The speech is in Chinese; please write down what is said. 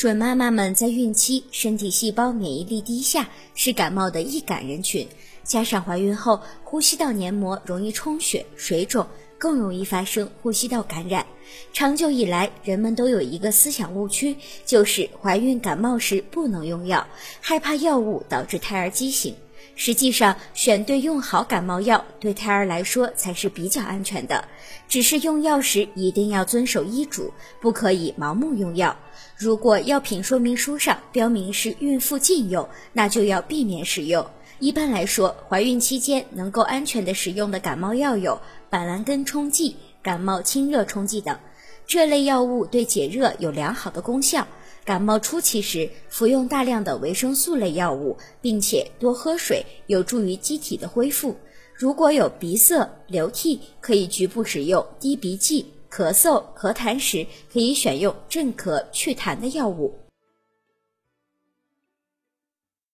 准妈妈们在孕期身体细胞免疫力低下，是感冒的易感人群。加上怀孕后呼吸道黏膜容易充血、水肿，更容易发生呼吸道感染。长久以来，人们都有一个思想误区，就是怀孕感冒时不能用药，害怕药物导致胎儿畸形。实际上，选对用好感冒药，对胎儿来说才是比较安全的。只是用药时一定要遵守医嘱，不可以盲目用药。如果药品说明书上标明是孕妇禁用，那就要避免使用。一般来说，怀孕期间能够安全的使用的感冒药有板蓝根冲剂、感冒清热冲剂等，这类药物对解热有良好的功效。感冒初期时，服用大量的维生素类药物，并且多喝水，有助于机体的恢复。如果有鼻塞、流涕，可以局部使用滴鼻剂；咳嗽、咳痰时，可以选用镇咳祛痰的药物。